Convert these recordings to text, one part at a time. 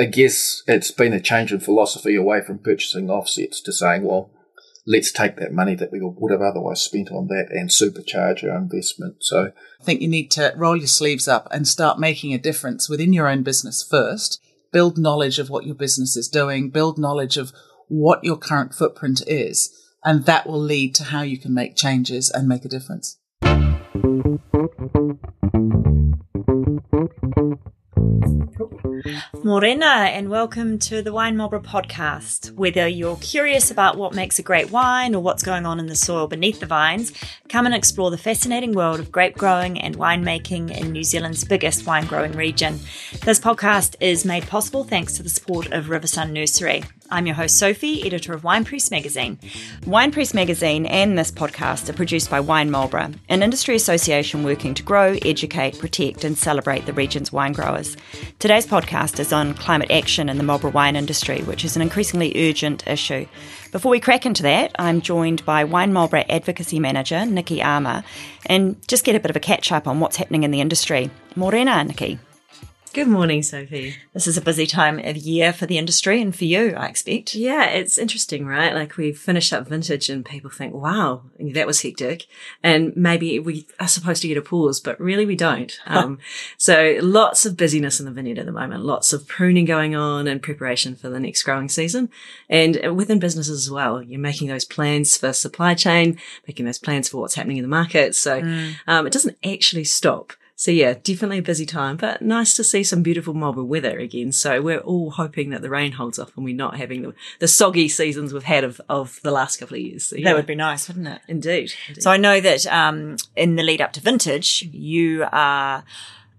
I guess it's been a change in philosophy away from purchasing offsets to saying, well, let's take that money that we would have otherwise spent on that and supercharge our investment. So I think you need to roll your sleeves up and start making a difference within your own business first. Build knowledge of what your business is doing, build knowledge of what your current footprint is, and that will lead to how you can make changes and make a difference. Morena, and welcome to the Wine Marlborough podcast. Whether you're curious about what makes a great wine or what's going on in the soil beneath the vines, come and explore the fascinating world of grape growing and winemaking in New Zealand's biggest wine growing region. This podcast is made possible thanks to the support of Riversun Nursery. I'm your host, Sophie, editor of Wine Press Magazine. Wine Press Magazine and this podcast are produced by Wine Marlborough, an industry association working to grow, educate, protect, and celebrate the region's wine growers. Today's podcast is on climate action in the Marlborough wine industry, which is an increasingly urgent issue. Before we crack into that, I'm joined by Wine Marlborough Advocacy Manager, Nikki Armour, and just get a bit of a catch up on what's happening in the industry. Morena, Nikki. Good morning, Sophie. This is a busy time of year for the industry and for you, I expect. Yeah, it's interesting, right? Like we finish up vintage and people think, wow, that was hectic. And maybe we are supposed to get a pause, but really we don't. Um, so lots of busyness in the vineyard at the moment, lots of pruning going on in preparation for the next growing season. And within businesses as well, you're making those plans for supply chain, making those plans for what's happening in the market. So mm. um, it doesn't actually stop. So yeah, definitely a busy time, but nice to see some beautiful Marlborough weather again. So we're all hoping that the rain holds off and we're not having the, the soggy seasons we've had of, of the last couple of years. So, yeah. That would be nice, wouldn't it? Indeed, indeed. So I know that um, in the lead up to vintage, you are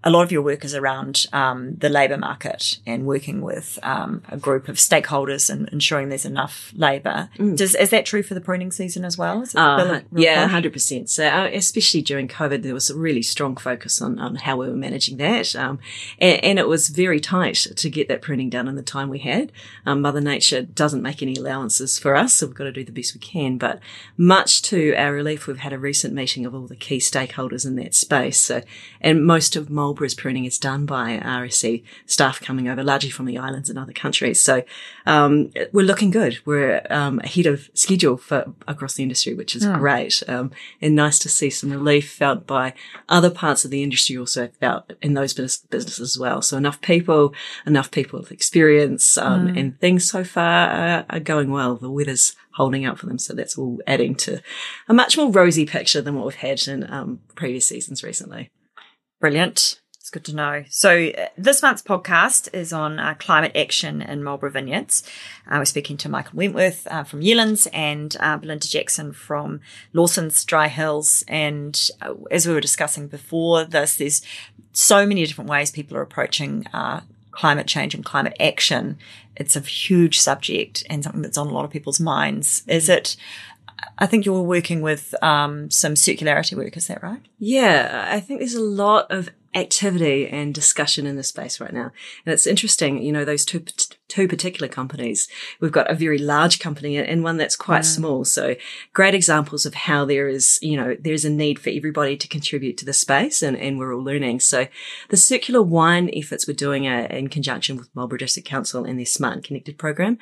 a lot of your work is around um, the labour market and working with um, a group of stakeholders and ensuring there's enough labour. Mm. Does is that true for the pruning season as well? Uh, yeah, hundred percent. So uh, especially during COVID, there was a really strong focus on, on how we were managing that, um, and, and, it was very tight to get that pruning done in the time we had. Um, Mother Nature doesn't make any allowances for us, so we've got to do the best we can. But much to our relief, we've had a recent meeting of all the key stakeholders in that space. So, and most of Marlborough's pruning is done by RSE staff coming over largely from the islands and other countries. So um, we're looking good. We're um, ahead of schedule for across the industry, which is oh. great um, and nice to see some relief felt by other parts of the industry also felt in those businesses as well. So enough people, enough people with experience, mm. and things so far are, are going well. The weather's holding out for them. So that's all adding to a much more rosy picture than what we've had in um, previous seasons recently. Brilliant good to know. So uh, this month's podcast is on uh, climate action in Marlborough Vineyards. Uh, we're speaking to Michael Wentworth uh, from Yealands and uh, Belinda Jackson from Lawson's Dry Hills. And uh, as we were discussing before this, there's so many different ways people are approaching climate change and climate action. It's a huge subject and something that's on a lot of people's minds. Is it? I think you were working with um, some circularity work, is that right? Yeah, I think there's a lot of activity and discussion in this space right now. And it's interesting, you know, those two two particular companies. We've got a very large company and one that's quite yeah. small. So great examples of how there is, you know, there's a need for everybody to contribute to the space and, and we're all learning. So the circular wine efforts we're doing are in conjunction with Marlborough District Council and their Smart and Connected program.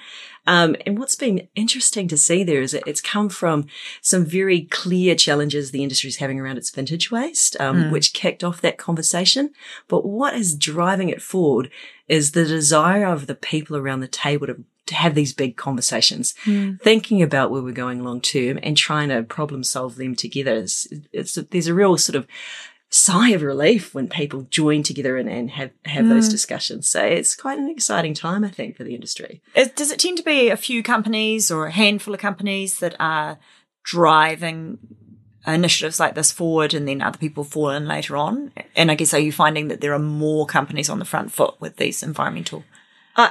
Um, and what's been interesting to see there is that it's come from some very clear challenges the industry is having around its vintage waste, um, mm. which kicked off that conversation. But what is driving it forward is the desire of the people around the table to, to have these big conversations, mm. thinking about where we're going long term and trying to problem solve them together. It's, it's there's a real sort of sigh of relief when people join together and, and have, have mm. those hmm. discussions. So it's quite an exciting time, I think, for the industry. Does it tend to be a few companies or a handful of companies that are driving initiatives like this forward and then other people fall in later on? And I guess are you finding that there are more companies on the front foot with these environmental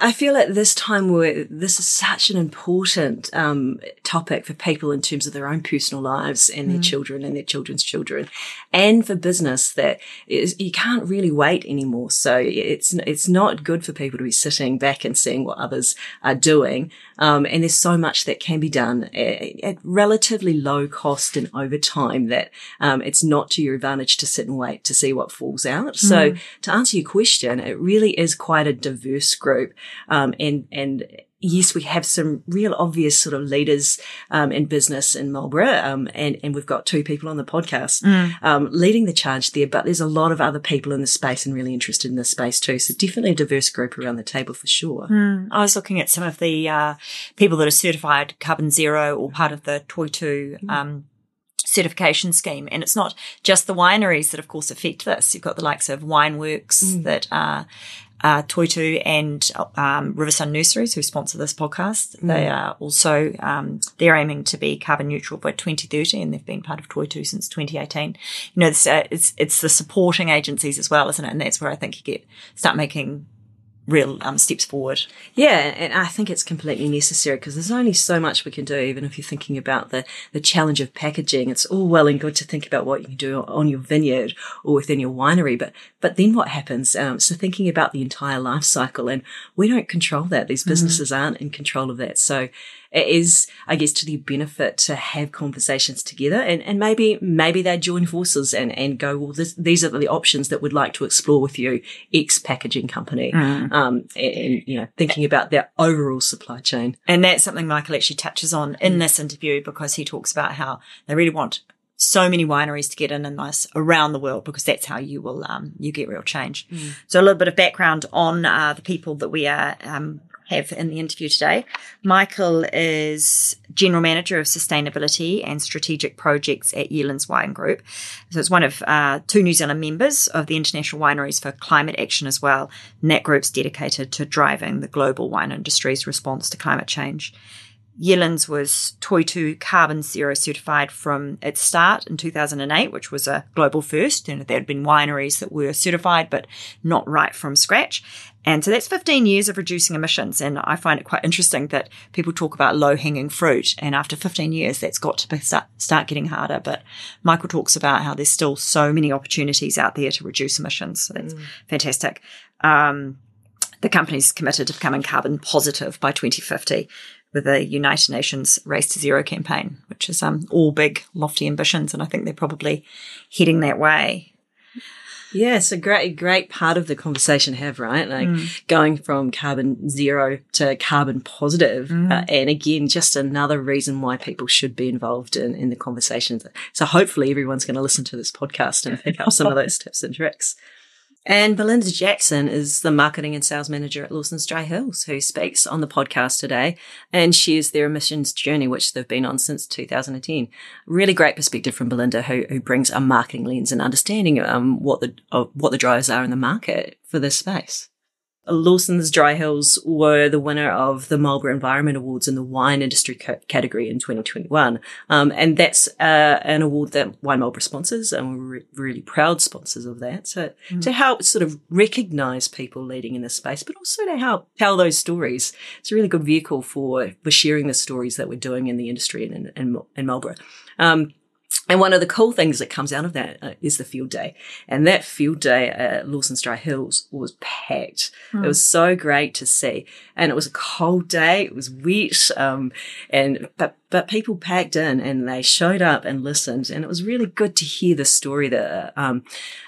I feel at this time where this is such an important um, topic for people in terms of their own personal lives and their mm. children and their children's children, and for business that is, you can't really wait anymore. So it's it's not good for people to be sitting back and seeing what others are doing. Um, and there's so much that can be done at, at relatively low cost and over time that um, it's not to your advantage to sit and wait to see what falls out. Mm. So to answer your question, it really is quite a diverse group Um, and, and yes, we have some real obvious sort of leaders um, in business in Marlborough, um, and and we've got two people on the podcast Mm. um, leading the charge there. But there's a lot of other people in the space and really interested in this space too. So definitely a diverse group around the table for sure. Mm. I was looking at some of the uh, people that are certified carbon zero or part of the Toitū um, certification scheme. And it's not just the wineries that, of course, affect this. You've got the likes of Wineworks that are uh, Toitū and um, Riversun Nurseries who sponsor this podcast. They are also, um, they're aiming to be carbon neutral by 2030 and they've been part of Toitū since 2018. You know, it's, uh, it's, it's the supporting agencies as well, isn't it? And that's where I think you get, start making real um, steps forward. Yeah, and I think it's completely necessary because there's only so much we can do, even if you're thinking about the, the challenge of packaging. It's all well and good to think about what you can do on your vineyard or within your winery, but, but then what happens? Um, so thinking about the entire life cycle and we don't control that. These businesses aren't in control of that. So it is, I guess, to their benefit to have conversations together and, and maybe, maybe they join forces and, and go, well, this, these are the options that we'd like to explore with you, X packaging company. Um, and, and, you know, thinking about their overall supply chain. And that's something Michael actually touches on in this interview because he talks about how they really want so many wineries to get in in this around the world because that's how you will um, you get real change. So a little bit of background on uh, the people that we are um, have in the interview today. Michael is general manager of sustainability and strategic projects at Yealands Wine Group. So it's one of uh, two New Zealand members of the International Wineries for Climate Action as well. And that group's dedicated to driving the global wine industry's response to climate change. Yealands was Toitū Carbon Zero certified from its start in 2008, which was a global first. And there had been wineries that were certified, but not right from scratch. And so that's 15 years of reducing emissions. And I find it quite interesting that people talk about low hanging fruit. And after 15 years, that's got to be, start, start getting harder. But Michael talks about how there's still so many opportunities out there to reduce emissions. So that's fantastic. Um, the company's committed to becoming carbon positive by 2050 with the United Nations Race to Zero campaign, which is um, all big, lofty ambitions. And I think they're probably heading that way. Yeah, it's a great, great part of the conversation to have, right? Like going from carbon zero to carbon positive. Uh, and again, just another reason why people should be involved in, in the conversations. So hopefully everyone's going to listen to this podcast and pick up some of those tips and tricks. And Belinda Jackson is the marketing and sales manager at Lawson's Dry Hills, who speaks on the podcast today and shares their emissions journey, which they've been on since 2010. Really great perspective from Belinda, who, who brings a marketing lens and understanding um, what the of what the drivers are in the market for this space. Lawson's Dry Hills were the winner of the Marlborough Environment Awards in the wine industry ca- category in 2021. Um, and that's uh, an award that Wine Marlborough sponsors, and we're re- really proud sponsors of that. So to help sort of recognise people leading in this space, but also to help tell those stories. It's a really good vehicle for, for sharing the stories that we're doing in the industry and in, in, in Marlborough. Um, and one of the cool things that comes out of that uh, is the field day. And that field day at Lawson Dry Hills was packed. It was so great to see. And it was a cold day. It was wet. Um, and, but, but people packed in and they showed up and listened. And it was really good to hear the story that, um,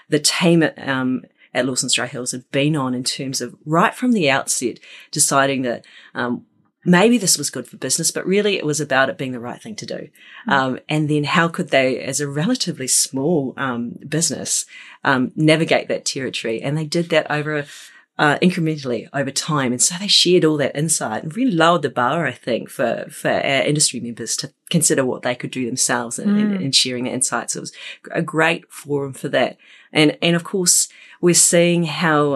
the team at, um, at Lawson's Dry Hills had been on in terms of right from the outset deciding that, um, maybe this was good for business, but really it was about it being the right thing to do. Um, and then how could they, as a relatively small um, business, um, navigate that territory? And they did that over uh, incrementally over time. And so they shared all that insight and really lowered the bar, I think, for, for our industry members to consider what they could do themselves and, and, and sharing the insights. It was a great forum for that. And, and of course, we're seeing how,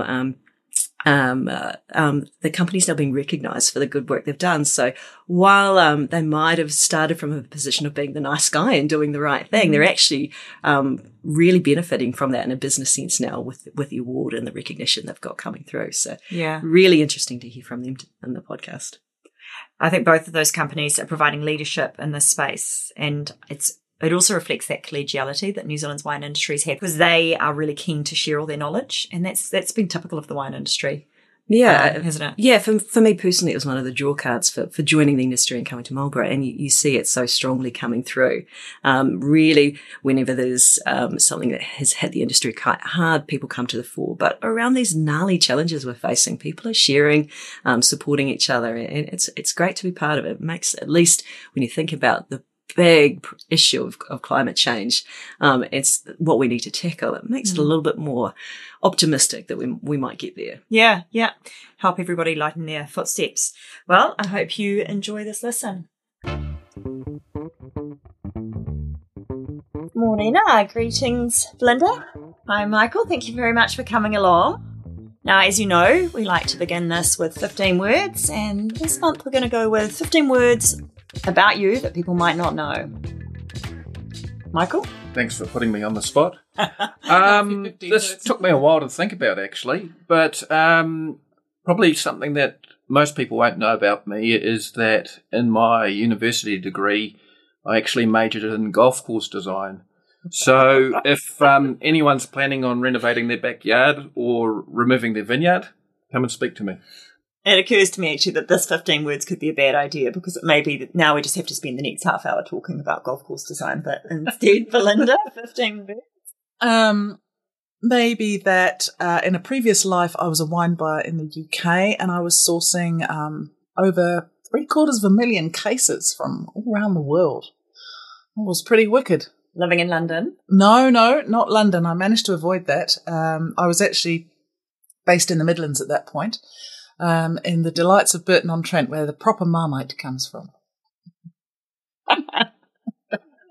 um, um, uh, um, the company's now being recognised for the good work they've done. So while um, they might have started from a position of being the nice guy and doing the right thing, they're actually um, really benefiting from that in a business sense now with with the award and the recognition they've got coming through. So Yeah. really interesting to hear from them in the podcast. I think both of those companies are providing leadership in this space, and it's it also reflects that collegiality that New Zealand's wine industries have because they are really keen to share all their knowledge, and that's that's been typical of the wine industry Yeah, uh, hasn't it? Yeah, for, for me personally, it was one of the draw cards for, for joining the industry and coming to Marlborough. And you, you see it so strongly coming through. Um, really, whenever there's um, something that has hit the industry quite hard, people come to the fore. But around these gnarly challenges we're facing, people are sharing, um, supporting each other. And it's, it's great to be part of it. It makes, at least when you think about the big issue of, of climate change. Um, it's what we need to tackle. It makes it a little bit more optimistic that we, we might get there. Yeah, yeah. Help everybody lighten their footsteps. Well, I hope you enjoy this lesson. Morning, greetings, Belinda. Hi, Michael. Thank you very much for coming along. Now, as you know, we like to begin this with 15 words, and this month we're going to go with 15 words about you that people might not know. Michael? Thanks for putting me on the spot. Um, this took me a while to think about, actually, but um, probably something that most people won't know about me is that in my university degree, I actually majored in golf course design. So if um, anyone's planning on renovating their backyard or removing their vineyard, come and speak to me. It occurs to me actually that this 15 words could be a bad idea because it may be that now we just have to spend the next half hour talking about golf course design, but instead, Belinda, 15 words. Um, maybe that uh, in a previous life I was a wine buyer in the UK and I was sourcing um, over three quarters of a million cases from all around the world. It was pretty wicked. Living in London. No, no, not London. I managed to avoid that. Um, I was actually based in the Midlands at that point, um, in the delights of Burton on Trent, where the proper Marmite comes from.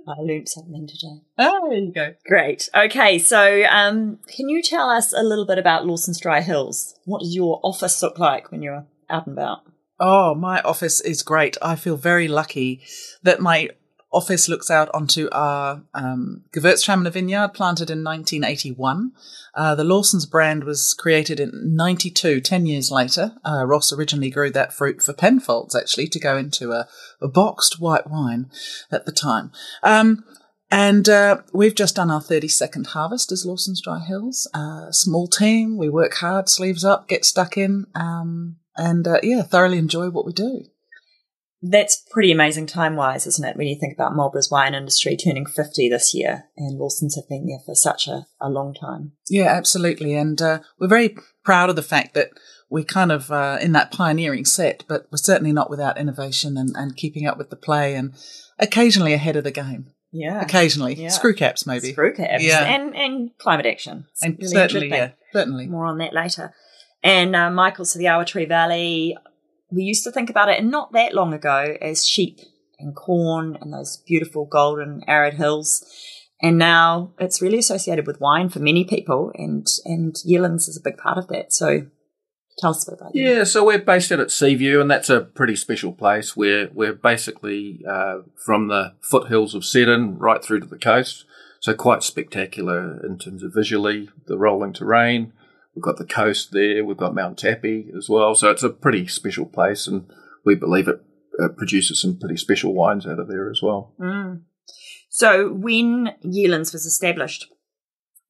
I learned something today. Oh, there you go. Great. Okay, so um, can you tell us a little bit about Lawson's Dry Hills? What does your office look like when you're out and about? Oh, my office is great. I feel very lucky that my office looks out onto our um, Gewürztraminer vineyard planted in 1981. Uh, the Lawson's brand was created in 92, 10 years later. Uh, Ross originally grew that fruit for Penfolds, actually, to go into a, a boxed white wine at the time. Um, and uh, we've just done our 32nd harvest as Lawson's Dry Hills. Uh, small team, we work hard, sleeves up, get stuck in, um, and uh, yeah, thoroughly enjoy what we do. That's pretty amazing time wise, isn't it? When you think about Marlborough's wine industry turning 50 this year, and Lawson's have been there for such a, a long time. Yeah, absolutely. And uh, we're very proud of the fact that we're kind of uh, in that pioneering set, but we're certainly not without innovation and, and keeping up with the play and occasionally ahead of the game. Yeah. Occasionally. Yeah. Screw caps, maybe. Screw caps. Yeah. And, and climate action. It's And really certainly, yeah, certainly. More on that later. And uh, Michael, so the Awatere Valley, we used to think about it, and not that long ago, as sheep and corn and those beautiful golden arid hills. And now it's really associated with wine for many people, and and Yealands is a big part of that. So tell us a bit about you. Yeah, so we're based out at Seaview, and that's a pretty special place. We're we're basically uh, from the foothills of Seddon right through to the coast, so quite spectacular in terms of visually the rolling terrain. We've got the coast there. We've got Mount Tappy as well, so it's a pretty special place, and we believe it uh, produces some pretty special wines out of there as well. Mm. So when Yealands was established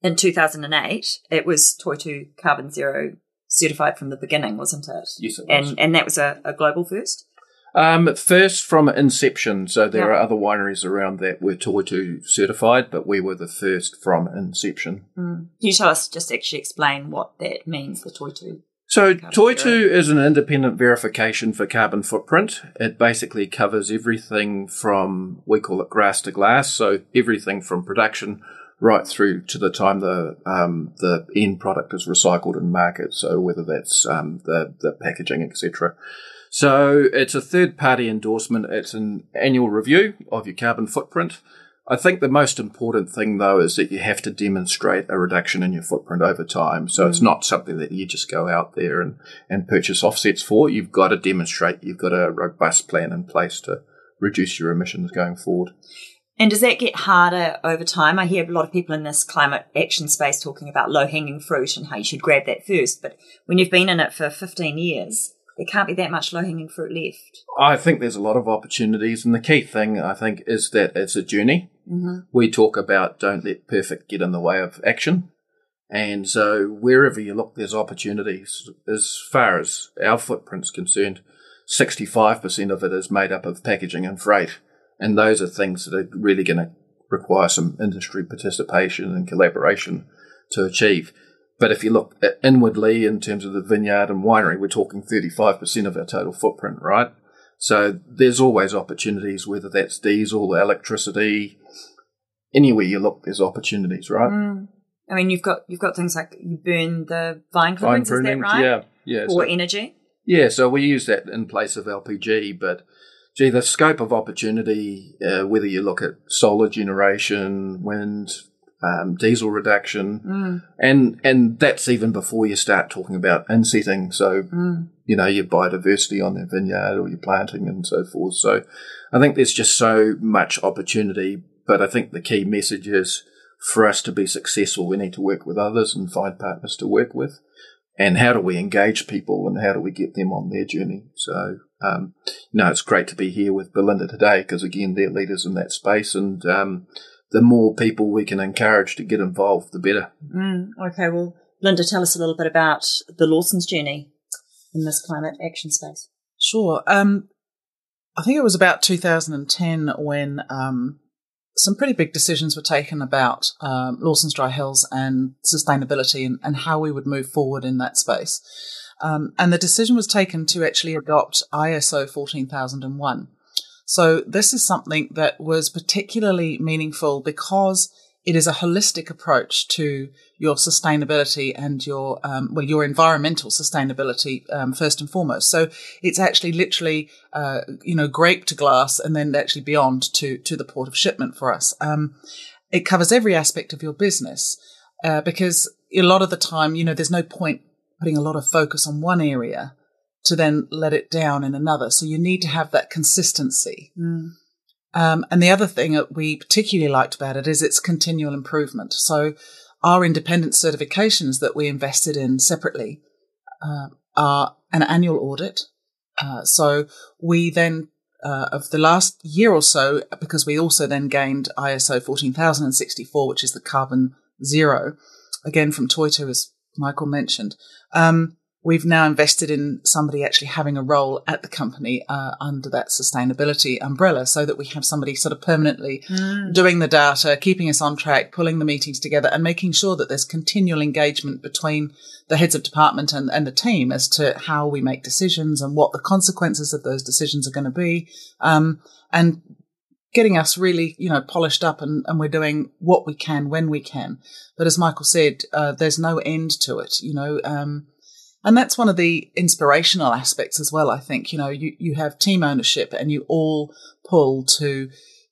in 2008, it was Toitu Carbon Zero certified from the beginning, wasn't it? Yes, it was. And and that was a, a global first. Um, first from inception, so there Yeah. are other wineries around that were Toitu certified, but we were the first from inception. Can you tell us, just actually explain what that means, the Toitu? So Toitu is an independent verification for carbon footprint. It basically covers everything from we call it grass to glass, so everything from production right through to the time the um, the end product is recycled and market. So whether that's um, the the packaging, etc. So it's a third party endorsement. It's an annual review of your carbon footprint. I think the most important thing though is that you have to demonstrate a reduction in your footprint over time. So it's mm. not something that you just go out there and, and purchase offsets for. You've got to demonstrate you've got a robust plan in place to reduce your emissions going forward. And does that get harder over time? I hear a lot of people in this climate action space talking about low hanging fruit and how you should grab that first. But when you've been in it for 15 years, there can't be that much low hanging fruit left. I think there's a lot of opportunities, and the key thing I think is that it's a journey. Mm-hmm. We talk about don't let perfect get in the way of action. And so wherever you look, there's opportunities. As far as our footprint's concerned, 65% of it is made up of packaging and freight. And those are things that are really going to require some industry participation and collaboration to achieve. But if you look inwardly in terms of the vineyard and winery, we're talking 35% of our total footprint, right? So there's always opportunities, whether that's diesel, electricity, anywhere you look, there's opportunities, right? Mm. I mean, you've got you've got things like you burn the vine clippings, is that right? Yeah, yeah. Or so, energy. Yeah, so we use that in place of LPG, but gee, the scope of opportunity, uh, whether you look at solar generation, wind, um, diesel reduction, mm. and and that's even before you start talking about insetting. So mm. you know your biodiversity on the vineyard or your planting and so forth. So I think there's just so much opportunity. But I think the key message is for us to be successful, we need to work with others and find partners to work with. And how do we engage people and how do we get them on their journey? So, um, you know, it's great to be here with Belinda today because again, they're leaders in that space and, um, the more people we can encourage to get involved, the better. Mm, okay, well, Linda, tell us a little bit about the Lawson's journey in this climate action space. Sure. Um, I think it was about 2010 when um, some pretty big decisions were taken about um, Lawson's Dry Hills and sustainability and, and, how we would move forward in that space. Um, and the decision was taken to actually adopt ISO 14001. So this is something that was particularly meaningful because it is a holistic approach to your sustainability and your um, well your environmental sustainability um, first and foremost. So it's actually literally uh, you know grape to glass and then actually beyond to to the port of shipment for us. Um, it covers every aspect of your business uh, because a lot of the time you know there's no point putting a lot of focus on one area to then let it down in another. So you need to have that consistency. Mm. Um, and the other thing that we particularly liked about it is its continual improvement. So our independent certifications that we invested in separately uh, are an annual audit. Uh, so we then, uh, of the last year or so, because we also then gained ISO 14064, which is the carbon zero, again from Toitū, as Michael mentioned. Um, we've now invested in somebody actually having a role at the company uh, under that sustainability umbrella so that we have somebody sort of permanently mm. doing the data, keeping us on track, pulling the meetings together and making sure that there's continual engagement between the heads of department and, and the team as to how we make decisions and what the consequences of those decisions are going to be. Um, and getting us really, you know, polished up and, and we're doing what we can when we can. But as Michael said, uh, there's no end to it, you know, um, and that's one of the inspirational aspects as well. I think, you know, you, you have team ownership and you all pull to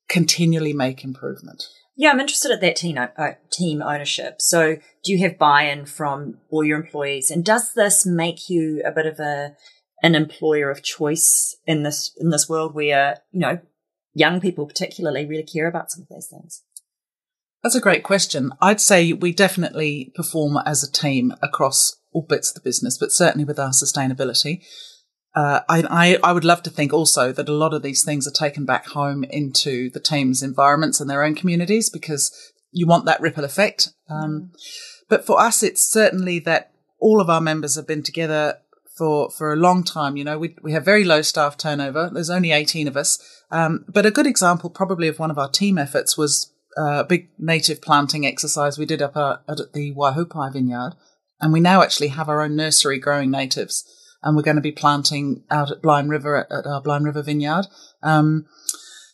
continually make improvement. Yeah, I'm interested at that team, uh, team ownership. So do you have buy-in from all your employees? And does this make you a bit of a, an employer of choice in this, in this world where, you know, young people particularly really care about some of these things? That's a great question. I'd say we definitely perform as a team across all bits of the business, but certainly with our sustainability. Uh, I, I, I, would love to think also that a lot of these things are taken back home into the team's environments and their own communities because you want that ripple effect. Um, but for us, it's certainly that all of our members have been together for, for a long time. You know, we, we have very low staff turnover. There's only 18 of us. Um, but a good example probably of one of our team efforts was uh, a big native planting exercise we did up at the Waihopai vineyard. And we now actually have our own nursery growing natives. And we're going to be planting out at Blind River at, our Blind River vineyard. Um,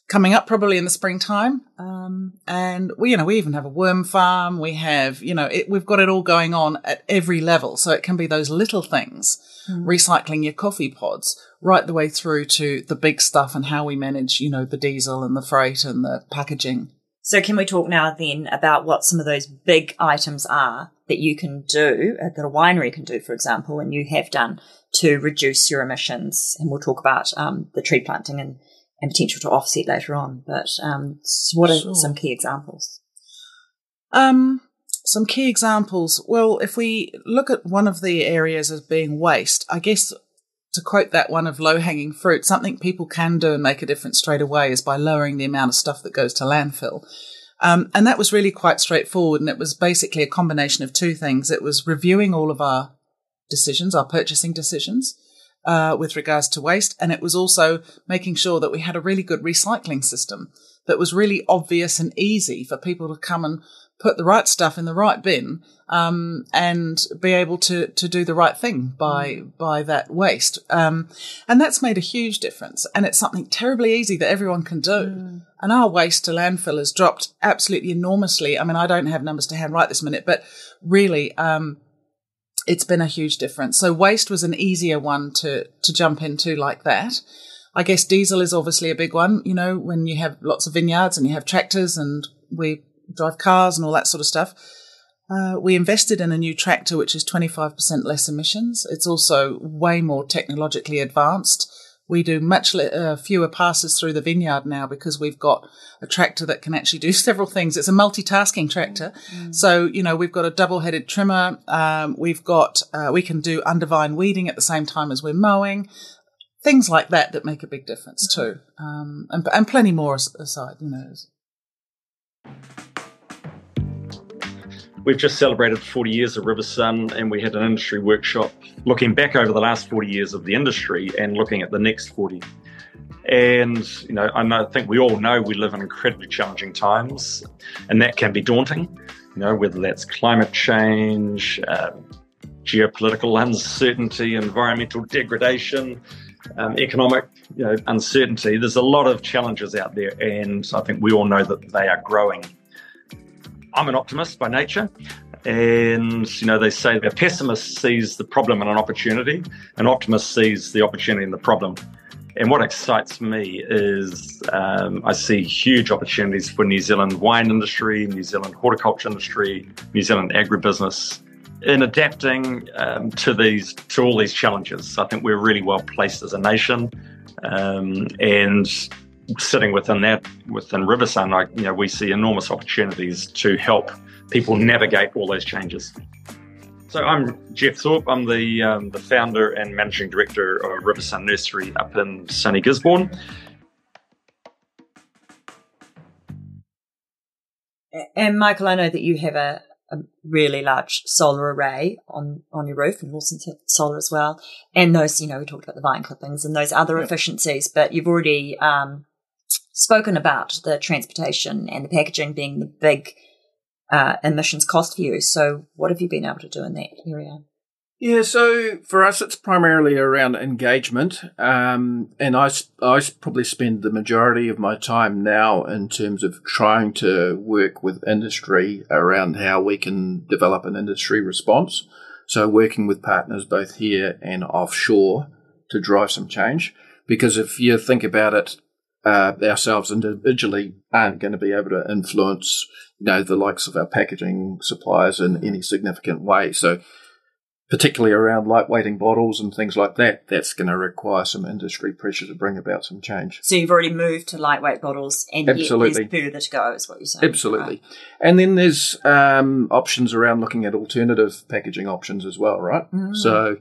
coming up probably in the springtime. Um, and we, you know, we even have a worm farm. We have, you know, it, we've got it all going on at every level. So it can be those little things, mm. recycling your coffee pods right the way through to the big stuff and how we manage, you know, the diesel and the freight and the packaging. So can we talk now then about what some of those big items are that you can do, uh, that a winery can do, for example, and you have done to reduce your emissions? And we'll talk about um, the tree planting and, and potential to offset later on. But um, so what are sure. some key examples? Um, some key examples. Well, if we look at one of the areas as being waste, I guess to quote that one of low hanging fruit, something people can do and make a difference straight away is by lowering the amount of stuff that goes to landfill. Um, and that was really quite straightforward. And it was basically a combination of two things. It was reviewing all of our decisions, our purchasing decisions, uh, with regards to waste. And it was also making sure that we had a really good recycling system that was really obvious and easy for people to come and put the right stuff in the right bin um, and be able to to do the right thing by mm. by that waste. Um, and that's made a huge difference. And it's something terribly easy that everyone can do. Mm. And our waste to landfill has dropped absolutely enormously. I mean, I don't have numbers to hand right this minute, but really. Um, it's been a huge difference. So waste was an easier one to to jump into like that. I guess diesel is obviously a big one. You know, when you have lots of vineyards and you have tractors and we drive cars and all that sort of stuff. Uh, we invested in a new tractor which is 25% less emissions. It's also way more technologically advanced. We do much le- uh, fewer passes through the vineyard now because we've got a tractor that can actually do several things. It's a multitasking tractor. Mm. So, you know, we've got a double headed trimmer. Um, we've got, uh, we can do undervine weeding at the same time as we're mowing. Things like that that make a big difference mm. too. Um, and, and plenty more aside, you know. We've just celebrated 40 years of Riversun and we had an industry workshop looking back over the last 40 years of the industry and looking at the next 40. And, you know, I, I think we all know we live in incredibly challenging times and that can be daunting, you know, whether that's climate change, uh, geopolitical uncertainty, environmental degradation, um, economic you know, uncertainty. There's a lot of challenges out there, and I think we all know that they are growing. I'm an optimist by nature. And, you know, they say a pessimist sees the problem and an opportunity, an optimist sees the opportunity and the problem. And what excites me is um, I see huge opportunities for New Zealand wine industry, New Zealand horticulture industry, New Zealand agribusiness in adapting um, to these to all these challenges. I think we're really well placed as a nation, um, and sitting within that, within Riversun, I, you know, we see enormous opportunities to help people navigate all those changes. So I'm Jeff Thorpe. I'm the um, the founder and managing director of Riversun Nursery up in sunny Gisborne. And Michael, I know that you have a, a really large solar array on, on your roof and Lawson Solar as well. And those, you know, we talked about the vine clippings and those other efficiencies, but you've already um, spoken about the transportation and the packaging being the big uh, emissions cost for you. So, what have you been able to do in that area? Yeah, so for us, it's primarily around engagement. Um, and I, I probably spend the majority of my time now in terms of trying to work with industry around how we can develop an industry response. So, working with partners both here and offshore to drive some change. Because if you think about it, uh, ourselves individually aren't going to be able to influence, you know, the likes of our packaging suppliers in any significant way. So, particularly around lightweighting bottles and things like that, that's going to require some industry pressure to bring about some change. So you've already moved to lightweight bottles, and Absolutely. yet there's further to go, is what you're saying. Absolutely, right? and then there's um, options around looking at alternative packaging options as well, right? Mm. So,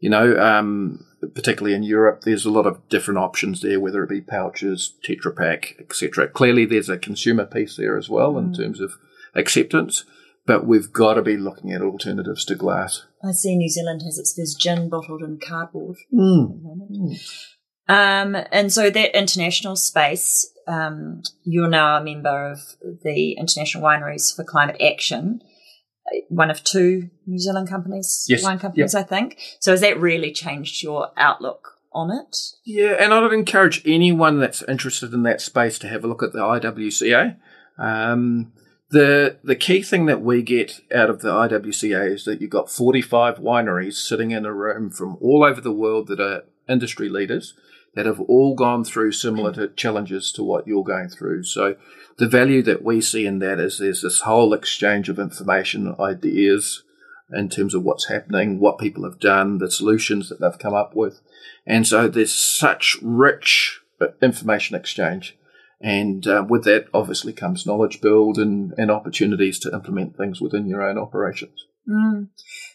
you know, um, particularly in Europe, there's a lot of different options there, whether it be pouches, Tetra Pak, etc. Clearly, there's a consumer piece there as well mm. in terms of acceptance, but we've got to be looking at alternatives to glass. I see New Zealand has its first gin bottled in cardboard. Mm. Um, and so that international space, um, you're now a member of the International Wineries for Climate Action one of two New Zealand companies, yes. wine companies, yep. I think. So has that really changed your outlook on it? Yeah, and I'd encourage anyone that's interested in that space to have a look at the IWCA. Um, the the key thing that we get out of the IWCA is that you've got 45 wineries sitting in a room from all over the world that are industry leaders that have all gone through similar to challenges to what you're going through. So the value that we see in that is there's this whole exchange of information, ideas in terms of what's happening, what people have done, the solutions that they've come up with. And so there's such rich information exchange. And uh, with that, obviously, comes knowledge build and, and opportunities to implement things within your own operations. Mm.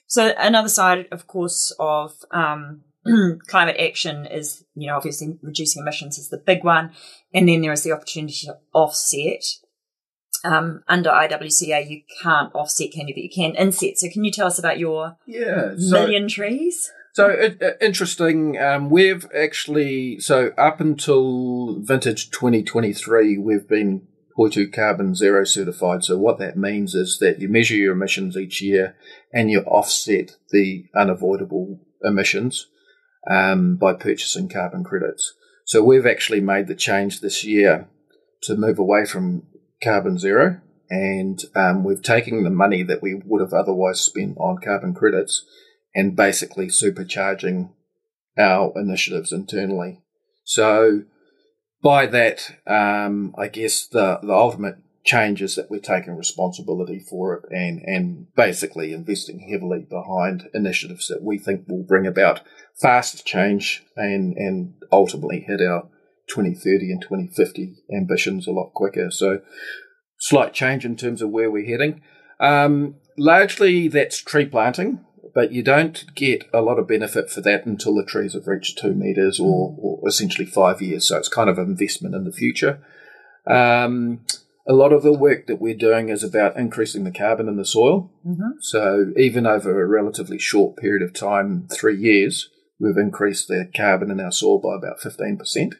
So, another side, of course, of um, climate action is, you know, obviously reducing emissions is the big one. And then there is the opportunity to offset. um, under IWCA, you can't offset, can you? But you can inset. So, can you tell us about your yeah so, million trees? So it, it, interesting. Um, we've actually so up until vintage 2023, we've been Toitū Carbon Zero certified. So what that means is that you measure your emissions each year and you offset the unavoidable emissions um, by purchasing carbon credits. So we've actually made the change this year to move away from carbon zero, and um, we've taken the money that we would have otherwise spent on carbon credits and basically supercharging our initiatives internally. So by that, um, I guess the, the ultimate change is that we're taking responsibility for it and, and basically investing heavily behind initiatives that we think will bring about fast change and, and ultimately hit our 2030 and 2050 ambitions a lot quicker. So slight change in terms of where we're heading. Um, largely that's tree planting but you don't get a lot of benefit for that until the trees have reached two meters or, or essentially five years. So it's kind of an investment in the future. Um, a lot of the work that we're doing is about increasing the carbon in the soil. Mm-hmm. So even over a relatively short period of time, three years, we've increased the carbon in our soil by about 15%.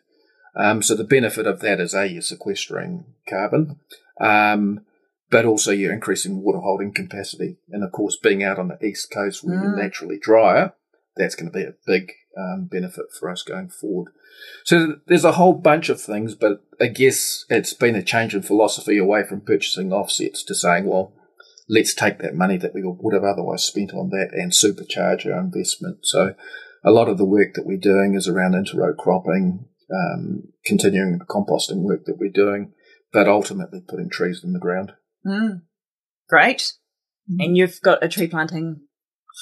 Um, so the benefit of that is A, you're sequestering carbon. Um, but also you're increasing water holding capacity. And of course, being out on the east coast where mm. you're naturally drier, that's going to be a big um, benefit for us going forward. So there's a whole bunch of things, but I guess it's been a change in philosophy away from purchasing offsets to saying, well, let's take that money that we would have otherwise spent on that and supercharge our investment. So a lot of the work that we're doing is around interrow cropping, um, continuing the composting work that we're doing, but ultimately putting trees in the ground. Mm. Great. Mm. And you've got a tree planting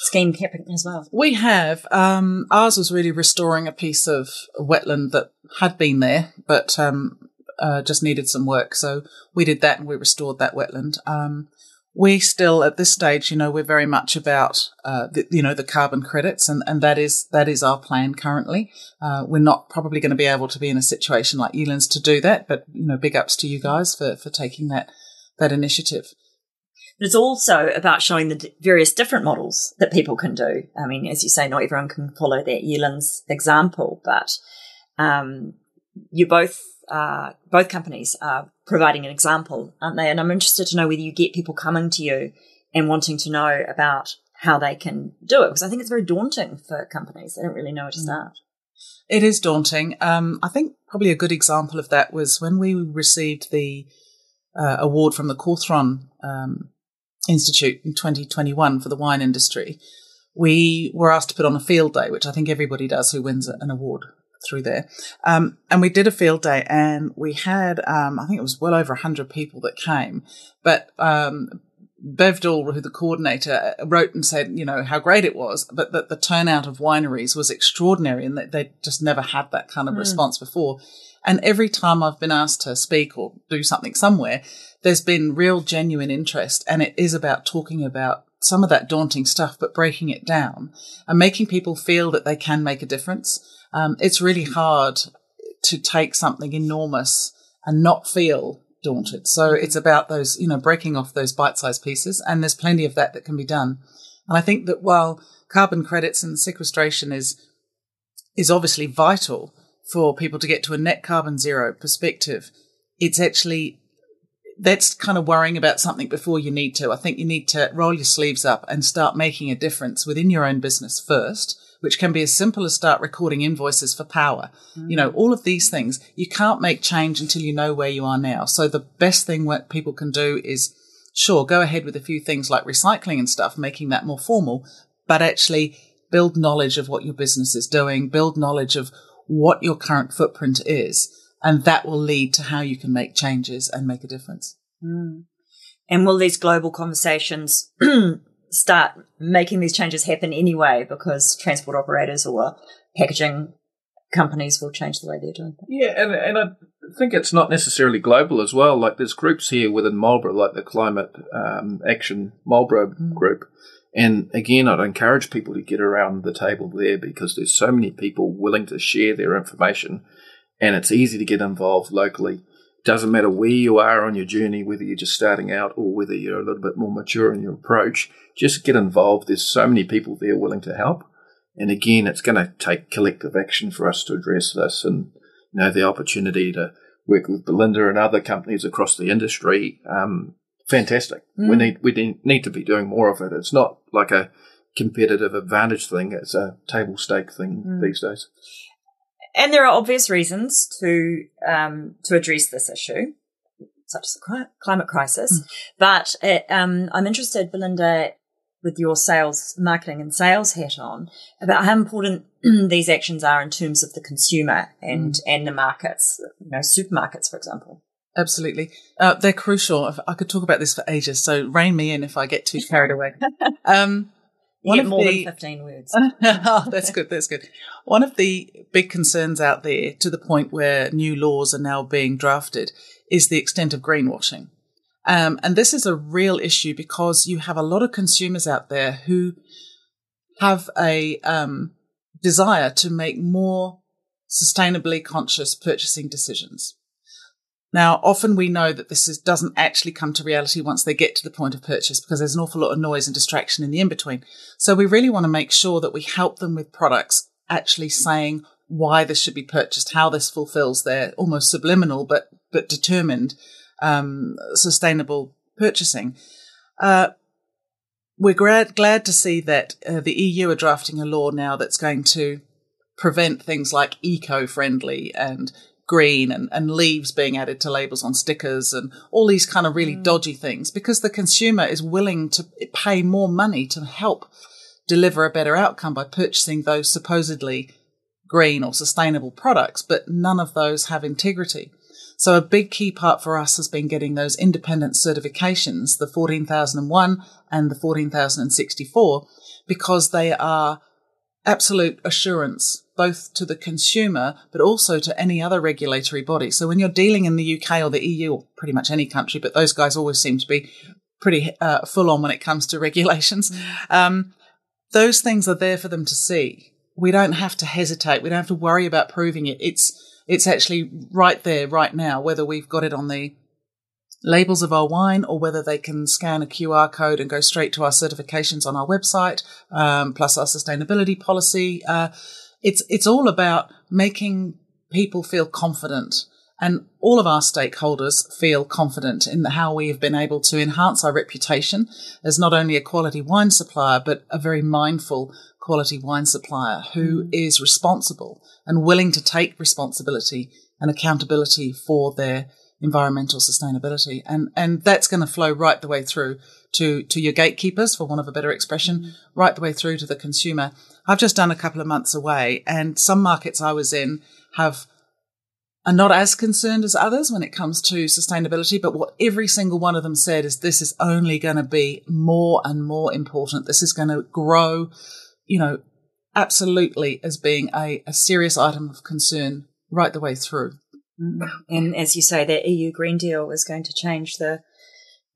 scheme capping as well. We have. Um, ours was really restoring a piece of wetland that had been there, but um, uh, just needed some work. So we did that and we restored that wetland. Um, we still, at this stage, you know, we're very much about, uh, the, you know, the carbon credits, and, and that is that is our plan currently. Uh, we're not probably going to be able to be in a situation like Yealands to do that, but you know, big ups to you guys for for taking that that initiative. But it's also about showing the various different models that people can do. I mean, as you say, not everyone can follow that Yealand's example, but um, you both uh, both companies are providing an example, aren't they? And I'm interested to know whether you get people coming to you and wanting to know about how they can do it, because I think it's very daunting for companies. They don't really know where to mm. start. It is daunting. Um, I think probably a good example of that was when we received the uh, award from the Cawthron um, Institute in 2021 for the wine industry, we were asked to put on a field day, which I think everybody does who wins an award through there. Um, and we did a field day and we had, um, I think it was well over 100 people that came. But um, Bev Dool, who the coordinator, wrote and said, you know, how great it was, but that the turnout of wineries was extraordinary and that they just never had that kind of mm. response before. And every time I've been asked to speak or do something somewhere, there's been real genuine interest. And it is about talking about some of that daunting stuff, but breaking it down and making people feel that they can make a difference. Um, it's really hard to take something enormous and not feel daunted. So it's about those, you know, breaking off those bite sized pieces. And there's plenty of that that can be done. And I think that while carbon credits and sequestration is, is obviously vital, for people to get to a net carbon zero perspective, it's actually that's kind of worrying about something before you need to. I think you need to roll your sleeves up and start making a difference within your own business first, which can be as simple as start recording invoices for power. Mm. You know, all of these things. You can't make change until you know where you are now. So the best thing what people can do is sure, go ahead with a few things like recycling and stuff, making that more formal, but actually build knowledge of what your business is doing, build knowledge of what your current footprint is. And that will lead to how you can make changes and make a difference. Mm. And will these global conversations start making these changes happen anyway because transport operators or packaging companies will change the way they're doing things? Yeah, and, and I think it's not necessarily global as well. Like there's groups here within Marlborough, like the Climate um, Action Marlborough mm. group, and again, I'd encourage people to get around the table there because there's so many people willing to share their information and it's easy to get involved locally. doesn't matter where you are on your journey, whether you're just starting out or whether you're a little bit more mature in your approach, just get involved. There's so many people there willing to help. And again, it's going to take collective action for us to address this. And, you know, the opportunity to work with Belinda and other companies across the industry, um, fantastic. Mm. We need, we need to be doing more of it. It's not like a competitive advantage thing. It's a table stake thing mm. these days. And there are obvious reasons to um, to address this issue, such as the climate crisis. Mm. But it, uh, um, I'm interested, Belinda, with your sales, marketing, and sales hat on, about how important these actions are in terms of the consumer and mm. and the markets. You know, supermarkets, for example. Absolutely. Uh, they're crucial. I could talk about this for ages, so rein me in if I get too carried away. Um, one of more the, than 15 words. oh, that's good. That's good. One of the big concerns out there, to the point where new laws are now being drafted, is the extent of greenwashing. Um, and this is a real issue because you have a lot of consumers out there who have a um, desire to make more sustainably conscious purchasing decisions. Now, often we know that this is, doesn't actually come to reality once they get to the point of purchase because there's an awful lot of noise and distraction in the in between. So we really want to make sure that we help them with products actually saying why this should be purchased, how this fulfills their almost subliminal but but determined um, sustainable purchasing. Uh, we're glad, glad to see that uh, the EU are drafting a law now that's going to prevent things like eco-friendly and green and, and leaves being added to labels on stickers and all these kind of really mm. dodgy things because the consumer is willing to pay more money to help deliver a better outcome by purchasing those supposedly green or sustainable products, but none of those have integrity. So a big key part for us has been getting those independent certifications, the 14001 and the 14064, because they are absolute assurance both to the consumer but also to any other regulatory body. So when you're dealing in the UK or the EU or pretty much any country, but those guys always seem to be pretty uh, full on when it comes to regulations. Mm. Um, those things are there for them to see. We don't have to hesitate. We don't have to worry about proving it. It's it's actually right there, right now, whether we've got it on the labels of our wine or whether they can scan a QR code and go straight to our certifications on our website, um, plus our sustainability policy. Uh, it's, it's all about making people feel confident and all of our stakeholders feel confident in how we have been able to enhance our reputation as not only a quality wine supplier, but a very mindful quality wine supplier who mm. is responsible and willing to take responsibility and accountability for their environmental sustainability. And, and that's going to flow right the way through to, to your gatekeepers, for want of a better expression, mm. right the way through to the consumer. I've just done a couple of months away and some markets I was in have are not as concerned as others when it comes to sustainability, but what every single one of them said is this is only going to be more and more important. This is going to grow, you know, absolutely as being a, a serious item of concern right the way through. Mm-hmm. And as you say, the EU Green Deal is going to change the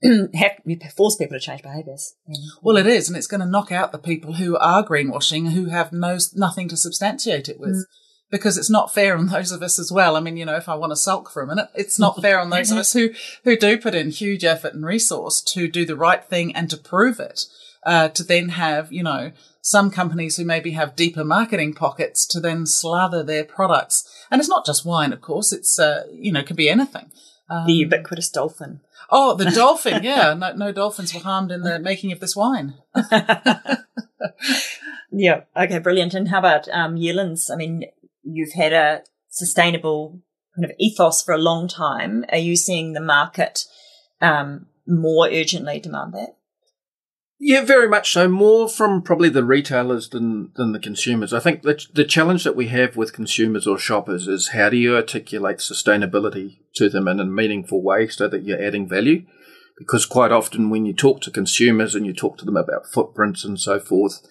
have force people to change behaviours. Well, it is, and it's going to knock out the people who are greenwashing, who have no nothing to substantiate it with. Mm. Because it's not fair on those of us as well. I mean, you know, if I want to sulk for a minute, it's not fair on those of us who, who do put in huge effort and resource to do the right thing and to prove it. Uh, to then have, you know, some companies who maybe have deeper marketing pockets to then slather their products. And it's not just wine, of course. It's, uh, you know, it could be anything. Um, the ubiquitous dolphin. Oh, the dolphin. Yeah. No, no dolphins were harmed in the making of this wine. yeah. Okay. Brilliant. And how about, um, Yealands? I mean, you've had a sustainable kind of ethos for a long time. Are you seeing the market, um, more urgently demand that? Yeah, very much so. More from probably the retailers than than the consumers. I think the the challenge that we have with consumers or shoppers is how do you articulate sustainability to them in a meaningful way so that you're adding value? Because quite often when you talk to consumers and you talk to them about footprints and so forth,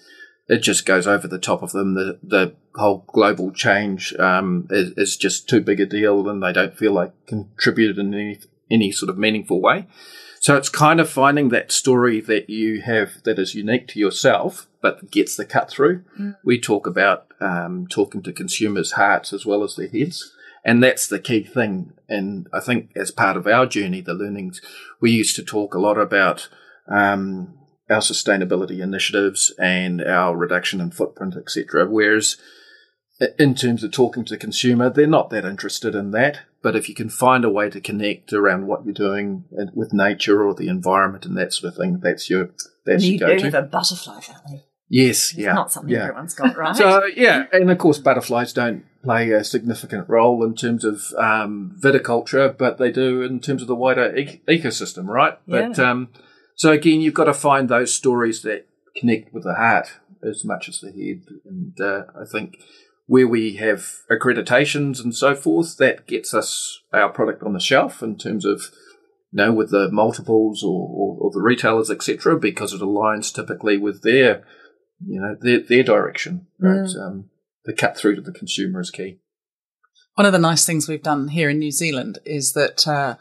it just goes over the top of them. The the whole global change um, is, is just too big a deal, and they don't feel like contributed in any any sort of meaningful way. So it's kind of finding that story that you have that is unique to yourself, but gets the cut through. Mm. We talk about um, talking to consumers' hearts as well as their heads. And that's the key thing. And I think as part of our journey, the learnings, we used to talk a lot about um, our sustainability initiatives and our reduction in footprint, etc. Whereas in terms of talking to the consumer, they're not that interested in that. But if you can find a way to connect around what you're doing with nature or the environment and that sort of thing, that's your that's you your go do to. have a butterfly family. Yes, It's yeah, not something yeah. everyone's got, right? So yeah, and of course butterflies don't play a significant role in terms of um, viticulture, but they do in terms of the wider e- ecosystem, right? But um, so again, you've got to find those stories that connect with the heart as much as the head, and uh, I think where we have accreditations and so forth, that gets us our product on the shelf in terms of you know, with the multiples or, or, or the retailers, etc., because it aligns typically with their, you know, their, their direction. Right? Um, the cut through to the consumer is key. One of the nice things we've done here in New Zealand is that uh,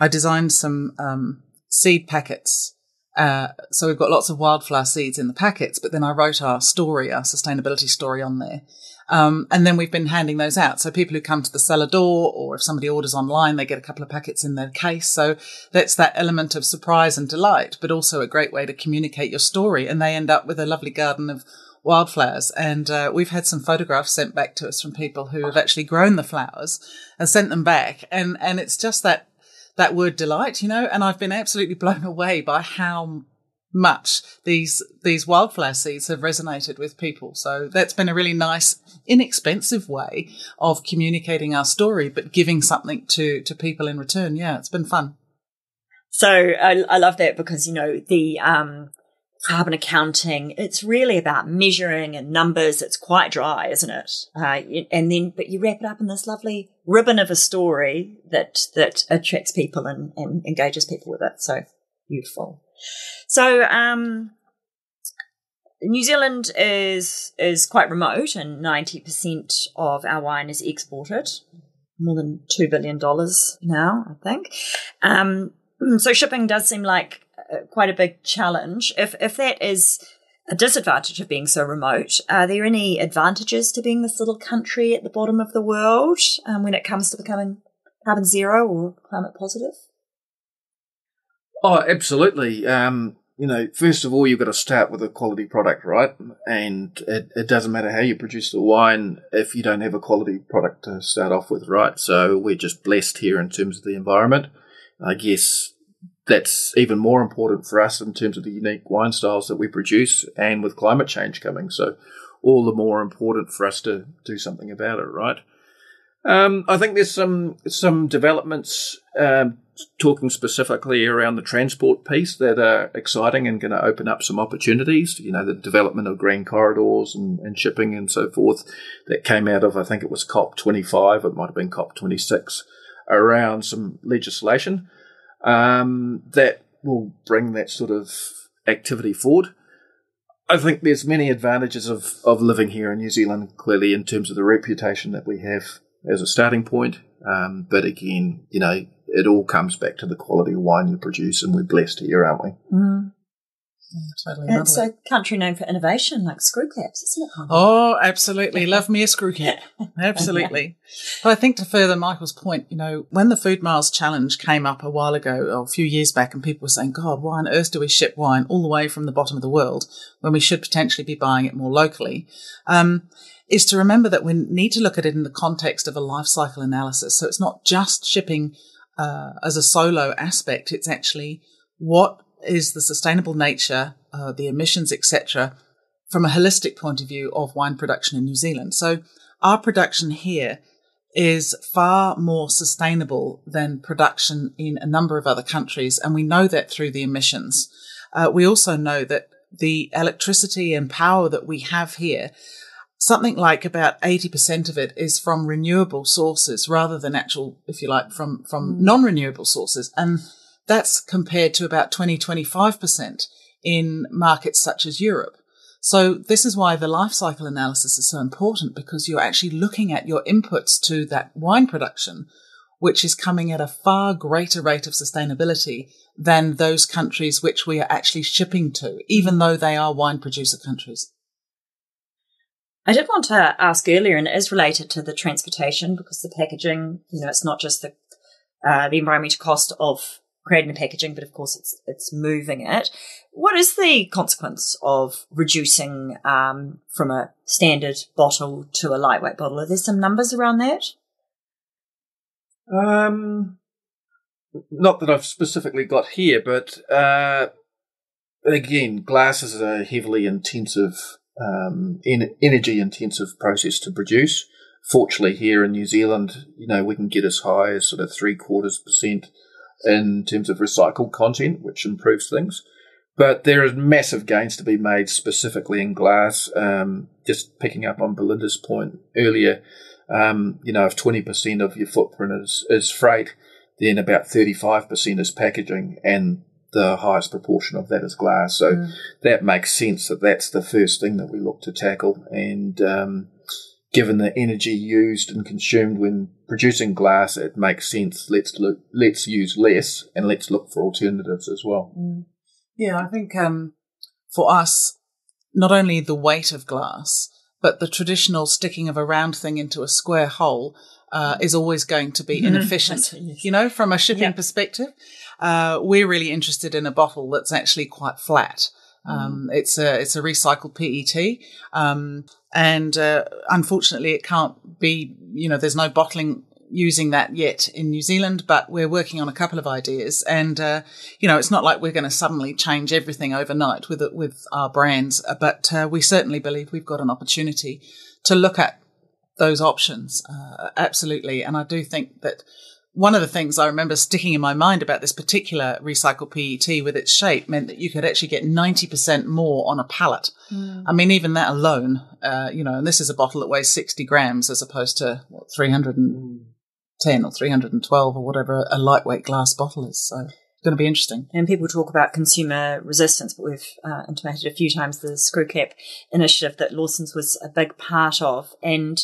I designed some um, seed packets. Uh, so we've got lots of wildflower seeds in the packets, but then I wrote our story, our sustainability story on there. Um, and then we've been handing those out. So people who come to the cellar door or if somebody orders online, they get a couple of packets in their case. So that's that element of surprise and delight, but also a great way to communicate your story. And they end up with a lovely garden of wildflowers. And uh, we've had some photographs sent back to us from people who have actually grown the flowers and sent them back. And, and it's just that, that word delight, you know, and I've been absolutely blown away by how much these these wildflower seeds have resonated with people. So that's been a really nice, inexpensive way of communicating our story, but giving something to to people in return. Yeah, it's been fun. So I, I love that because you know the um, carbon accounting. It's really about measuring and numbers. It's quite dry, isn't it? Uh, and then, but you wrap it up in this lovely ribbon of a story that that attracts people and, and engages people with it. So beautiful. So um, New Zealand is is quite remote, and ninety percent of our wine is exported. More than two billion dollars now, I think. Um, so shipping does seem like uh, quite a big challenge. If if that is a disadvantage of being so remote, are there any advantages to being this little country at the bottom of the world um, when it comes to becoming carbon zero or climate positive? Oh, absolutely. Um, you know, first of all, you've got to start with a quality product, right? And it, it doesn't matter how you produce the wine if you don't have a quality product to start off with, right? So we're just blessed here in terms of the environment. I guess that's even more important for us in terms of the unique wine styles that we produce and with climate change coming. So all the more important for us to do something about it, right? Um, I think there's some some developments um, talking specifically around the transport piece that are exciting and going to open up some opportunities. You know, the development of green corridors and, and shipping and so forth that came out of I think it was COP 25, it might have been COP 26, around some legislation um, that will bring that sort of activity forward. I think there's many advantages of, of living here in New Zealand, clearly in terms of the reputation that we have as a starting point. Um, but again, you know, it all comes back to the quality of wine you produce, and we're blessed here, aren't we? Totally. It's another a country known for innovation, like screw caps, isn't it? Oh, absolutely. Love me a screw cap. Absolutely. But I think to further Michael's point, you know, when the Food Miles Challenge came up a while ago, or a few years back, and people were saying, God, why on earth do we ship wine all the way from the bottom of the world when we should potentially be buying it more locally? Um, is to remember that we need to look at it in the context of a life cycle analysis. So it's not just shipping uh, as a solo aspect, it's actually what is the sustainable nature, uh, the emissions, etc., from a holistic point of view of wine production in New Zealand. So our production here is far more sustainable than production in a number of other countries, and we know that through the emissions. Uh, we also know that the electricity and power that we have here, something like about 80% of it is from renewable sources rather than actual, if you like, from, from mm. non-renewable sources. And that's compared to about 20, 25% in markets such as Europe. So this is why the life cycle analysis is so important because you're actually looking at your inputs to that wine production, which is coming at a far greater rate of sustainability than those countries which we are actually shipping to, even though they are wine producer countries. I did want to ask earlier, and it is related to the transportation because the packaging, you know, it's not just the uh, the environmental cost of creating the packaging, but of course it's it's moving it. What is the consequence of reducing um, from a standard bottle to a lightweight bottle? Are there some numbers around that? Um, not that I've specifically got here, but uh, again, glass is a heavily intensive, um, en- energy intensive process to produce. Fortunately, here in New Zealand, you know, we can get as high as sort of three quarters percent in terms of recycled content, which improves things. But there are massive gains to be made specifically in glass. Um, just picking up on Belinda's point earlier, um, you know, if 20% of your footprint is, is freight, then about 35% is packaging and the highest proportion of that is glass. So mm. that makes sense that that's the first thing that we look to tackle. And um, given the energy used and consumed when producing glass, it makes sense. Let's look, let's use less and let's look for alternatives as well. Mm. Yeah, I think um, for us, not only the weight of glass, but the traditional sticking of a round thing into a square hole uh, is always going to be mm-hmm. inefficient, you know, from a shipping yeah. perspective. Uh, we're really interested in a bottle that's actually quite flat. Um, mm. It's a it's a recycled PET, um, and uh, unfortunately, it can't be. You know, there's no bottling using that yet in New Zealand, but we're working on a couple of ideas. And uh, you know, it's not like we're going to suddenly change everything overnight with with our brands, uh, but uh, we certainly believe we've got an opportunity to look at those options. Uh, absolutely, and I do think that one of the things I remember sticking in my mind about this particular recycled PET with its shape meant that you could actually get 90% more on a pallet. Mm. I mean, even that alone, uh, you know, and this is a bottle that weighs 60 grams as opposed to what, 310 or 312 or whatever a lightweight glass bottle is. So going to be interesting. And people talk about consumer resistance, but we've uh, intimated a few times the screw cap initiative that Lawson's was a big part of. And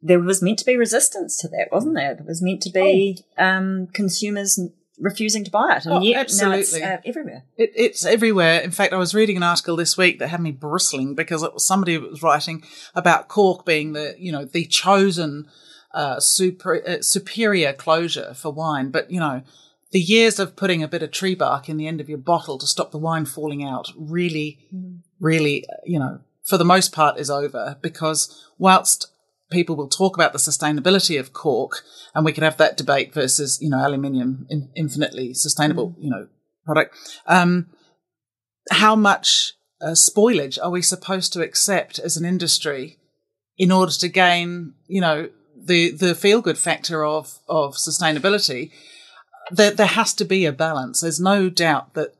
there was meant to be resistance to that, wasn't there? There was meant to be oh. um, consumers refusing to buy it, and oh, yet absolutely. it's uh, everywhere. It, it's everywhere. In fact, I was reading an article this week that had me bristling because it was somebody was writing about cork being the you know the chosen uh, super, uh, superior closure for wine, but you know. The years of putting a bit of tree bark in the end of your bottle to stop the wine falling out really, mm. really, you know, for the most part is over because whilst people will talk about the sustainability of cork, and we could have that debate versus you know aluminium, in, infinitely sustainable mm. you know product. Um, how much uh, spoilage are we supposed to accept as an industry in order to gain you know the the feel good factor of of sustainability? There, there has to be a balance. There's no doubt that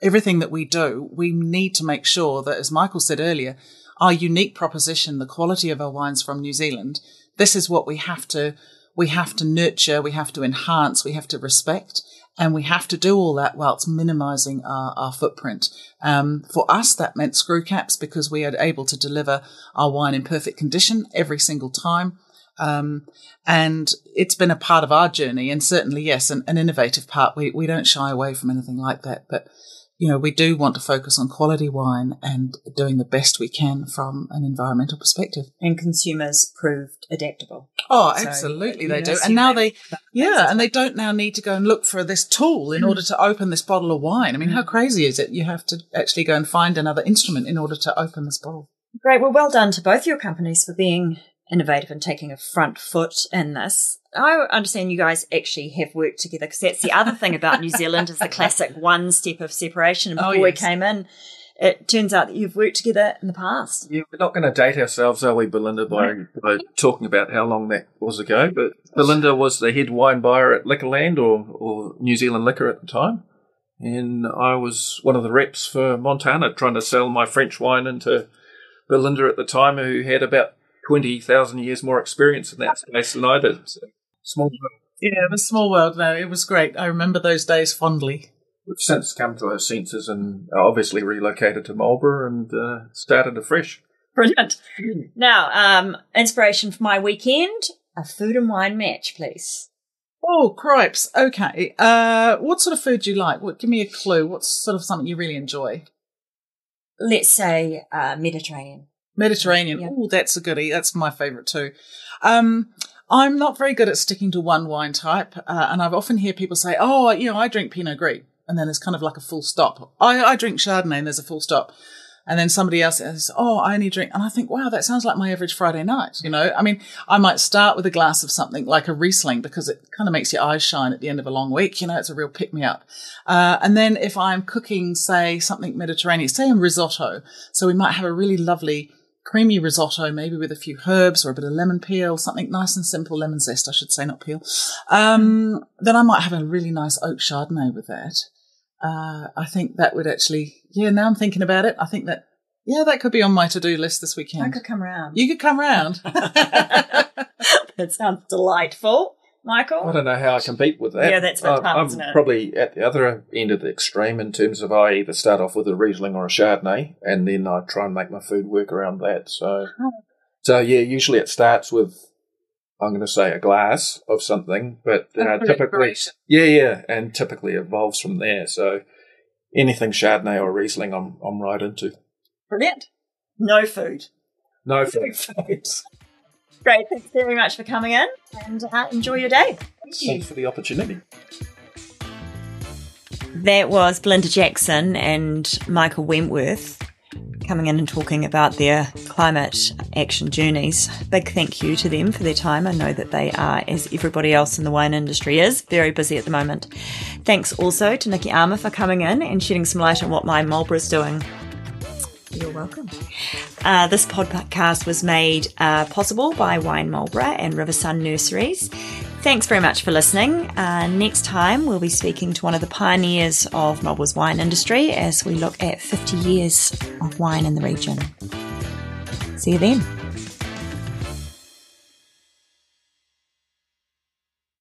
everything that we do, we need to make sure that, as Michael said earlier, our unique proposition, the quality of our wines from New Zealand, this is what we have to we have to nurture, we have to enhance, we have to respect, and we have to do all that whilst minimizing our, our footprint. Um, for us, that meant screw caps because we are able to deliver our wine in perfect condition every single time. Um, and it's been a part of our journey, and certainly, yes, an, an innovative part. We, we don't shy away from anything like that, but you know, we do want to focus on quality wine and doing the best we can from an environmental perspective. And consumers proved adaptable. Oh, so, absolutely, they do. And now they, yeah, and they don't now need to go and look for this tool in mm. order to open this bottle of wine. I mean, mm. how crazy is it? You have to actually go and find another instrument in order to open this bottle. Great. Well, well done to both your companies for being innovative and taking a front foot in this. I understand you guys actually have worked together because that's the other thing about New Zealand is the classic one step of separation. And oh, before oh, yes. we came in, it turns out that you've worked together in the past. Yeah, we're not going to date ourselves, are we, Belinda, by, by talking about how long that was ago? But Belinda was the head wine buyer at Liquorland or, or New Zealand Liquor at the time. And I was one of the reps for Montana trying to sell my French wine into Belinda at the time, who had about 20,000 years more experience in that space than I did. So. Small world. Yeah, it the small world. No, it was great. I remember those days fondly. We've since come to our senses and obviously relocated to Marlborough and uh, started afresh. Brilliant. Now, um, inspiration for my weekend: a food and wine match, please. Oh, cripes. Okay. Uh, what sort of food do you like? What, give me a clue. What's sort of something you really enjoy? Let's say uh, Mediterranean. Mediterranean. Yeah. Oh, that's a goodie. That's my favourite too. Um, I'm not very good at sticking to one wine type, uh, and I've often hear people say, "Oh, you know, I drink Pinot Gris," and then there's kind of like a full stop. I, I drink Chardonnay, and there's a full stop. And then somebody else says, "Oh, I only drink," and I think, "Wow, that sounds like my average Friday night." You know, I mean, I might start with a glass of something like a Riesling because it kind of makes your eyes shine at the end of a long week. You know, it's a real pick me up. Uh, and then if I'm cooking, say, something Mediterranean, say in risotto, so we might have a really lovely creamy risotto, maybe with a few herbs or a bit of lemon peel, something nice and simple, lemon zest, I should say, not peel. Um, then I might have a really nice oak Chardonnay with that. Uh, I think that would actually, yeah, now I'm thinking about it, I think that, yeah, that could be on my to-do list this weekend. I could come around. You could come round. that sounds delightful, Michael. I don't know how I compete with that. Yeah, that's a bit I'm- tough, I'm isn't it? probably at the other end of the extreme in terms of I either start off with a Riesling or a Chardonnay, and then I try and make my food work around that. So, Oh. so yeah, usually it starts with I'm going to say a glass of something, but uh, typically, yeah, yeah, and typically evolves from there. So, anything Chardonnay or Riesling, I'm I'm right into. Brilliant. No food. No No food. Great. Thanks very much for coming in and uh, enjoy your day. Thanks for the opportunity. That was Belinda Jackson and Michael Wentworth coming in and talking about their climate action journeys. Big thank you to them for their time. I know that they are, as everybody else in the wine industry is, very busy at the moment. Thanks also to Nikki Armour for coming in and shedding some light on what my Marlborough is doing. You're welcome. Uh, this podcast was made uh, possible by Wine Marlborough and Riversun Nurseries. Thanks very much for listening. Uh, next time, we'll be speaking to one of the pioneers of Marlborough's wine industry as we look at 50 years of wine in the region. See you then.